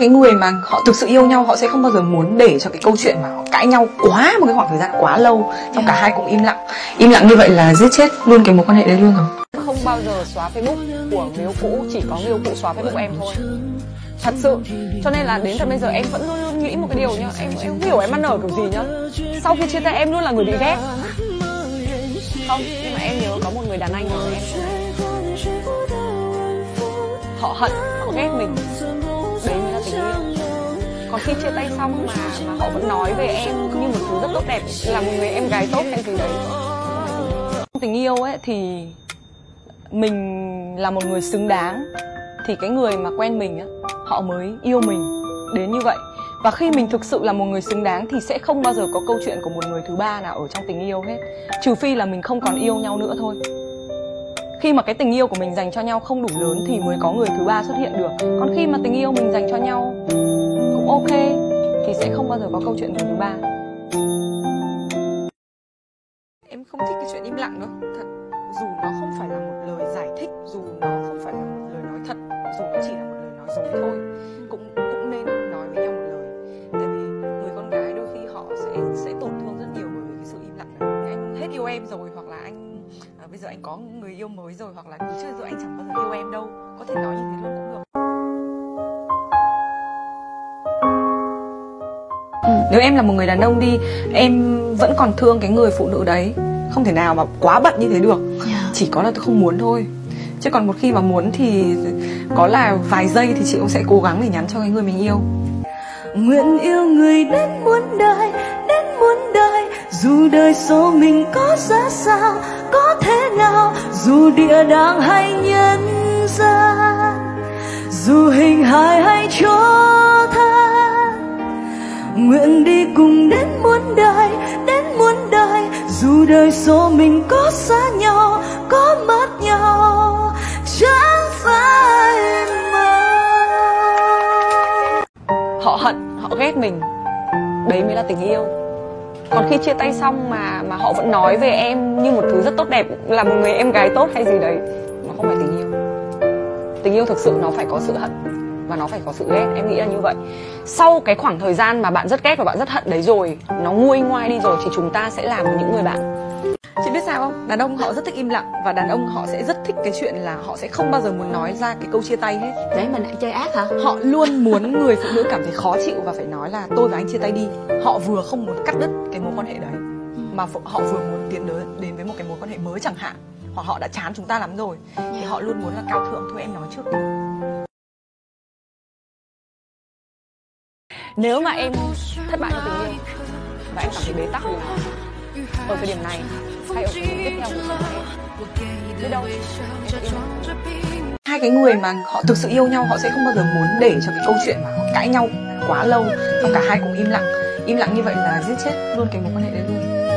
cái người mà họ thực sự yêu nhau họ sẽ không bao giờ muốn để cho cái câu chuyện mà họ cãi nhau quá một cái khoảng thời gian quá lâu xong cả hai cũng im lặng. Im lặng như vậy là giết chết luôn cái mối quan hệ đấy luôn rồi. Không bao giờ xóa facebook của yêu cũ chỉ có yêu cũ xóa facebook em thôi. Thật sự. Cho nên là đến tận bây giờ em vẫn luôn luôn nghĩ một cái điều nhá. Em em không hiểu em ăn ở kiểu gì nhá. Sau khi chia tay em luôn là người bị ghét. Không nhưng mà em nhớ có một người đàn anh của em họ hận họ ghét mình có khi chia tay xong mà mà họ vẫn nói về em như một thứ rất tốt đẹp, là một người em gái tốt hay gì đấy. Tình yêu ấy thì mình là một người xứng đáng. Thì cái người mà quen mình á, họ mới yêu mình đến như vậy. Và khi mình thực sự là một người xứng đáng thì sẽ không bao giờ có câu chuyện của một người thứ ba nào ở trong tình yêu hết. Trừ phi là mình không còn yêu nhau nữa thôi. Khi mà cái tình yêu của mình dành cho nhau không đủ lớn thì mới có người thứ ba xuất hiện được. Còn khi mà tình yêu mình dành cho nhau cũng ok thì sẽ không bao giờ có câu chuyện người thứ ba. Em không thích cái chuyện im lặng đâu thật. Dù nó không phải là một lời giải thích dù nó không phải là một lời nói thật dù nó chỉ là một lời nói dối thôi cũng cũng nên nói với nhau một lời. Tại vì người con gái đôi khi họ sẽ sẽ tổn thương rất nhiều bởi vì cái sự im lặng này. Anh hết yêu em rồi hoặc là anh à, bây giờ anh có người yêu mới rồi hoặc là chưa giờ anh chẳng bao giờ yêu em đâu. Có thể nói như thế luôn nếu em là một người đàn ông đi em vẫn còn thương cái người phụ nữ đấy. Không thể nào mà quá bận như thế được. Chỉ có là tôi không muốn thôi. Chứ còn một khi mà muốn thì có là vài giây thì chị cũng sẽ cố gắng để nhắn cho cái người mình yêu. Nguyện yêu người đến muôn đời đến muôn đời. Dù đời số mình có ra sao có thế nào dù địa đàng hay nhân gian. Dù hình hài hay thân nguyện đi cùng đến muôn đời, đến muôn đời. Dù đời số mình có xa nhau, có mất nhau, chẳng phải mơ họ hận, họ ghét mình. Đấy mới là tình yêu. Còn khi chia tay xong mà mà họ vẫn nói về em như một thứ rất tốt đẹp là một người em gái tốt hay gì đấy, nó không phải tình yêu. Tình yêu thực sự nó phải có sự hận và nó phải có sự ghét em nghĩ là như vậy. Sau cái khoảng thời gian mà bạn rất ghét và bạn rất hận đấy rồi nó nguôi ngoai đi rồi thì chúng ta sẽ làm những người bạn. Chị biết sao không? Đàn ông họ rất thích im lặng và đàn ông họ sẽ rất thích cái chuyện là họ sẽ không bao giờ muốn nói ra cái câu chia tay hết. Để mình lại chơi ác hả? Họ luôn muốn người phụ nữ cảm thấy khó chịu và phải nói là tôi và anh chia tay đi. Họ vừa không muốn cắt đứt cái mối quan hệ đấy mà họ vừa muốn tiến đến đến với một cái mối quan hệ mới chẳng hạn hoặc họ đã chán chúng ta lắm rồi thì họ luôn muốn là cao thượng. Thôi em nói trước đi nếu mà em thất bại trong tình yêu và em cảm thấy bế tắc thì ở thời điểm này, hay ở thời điểm tiếp theo của cuộc sống em biết đâu em sẽ hai cái người mà họ thực sự yêu nhau, họ sẽ không bao giờ muốn để cho cái câu chuyện mà họ cãi nhau quá lâu xong cả hai cùng im lặng. Im lặng như vậy là giết chết luôn cái mối quan hệ đấy luôn.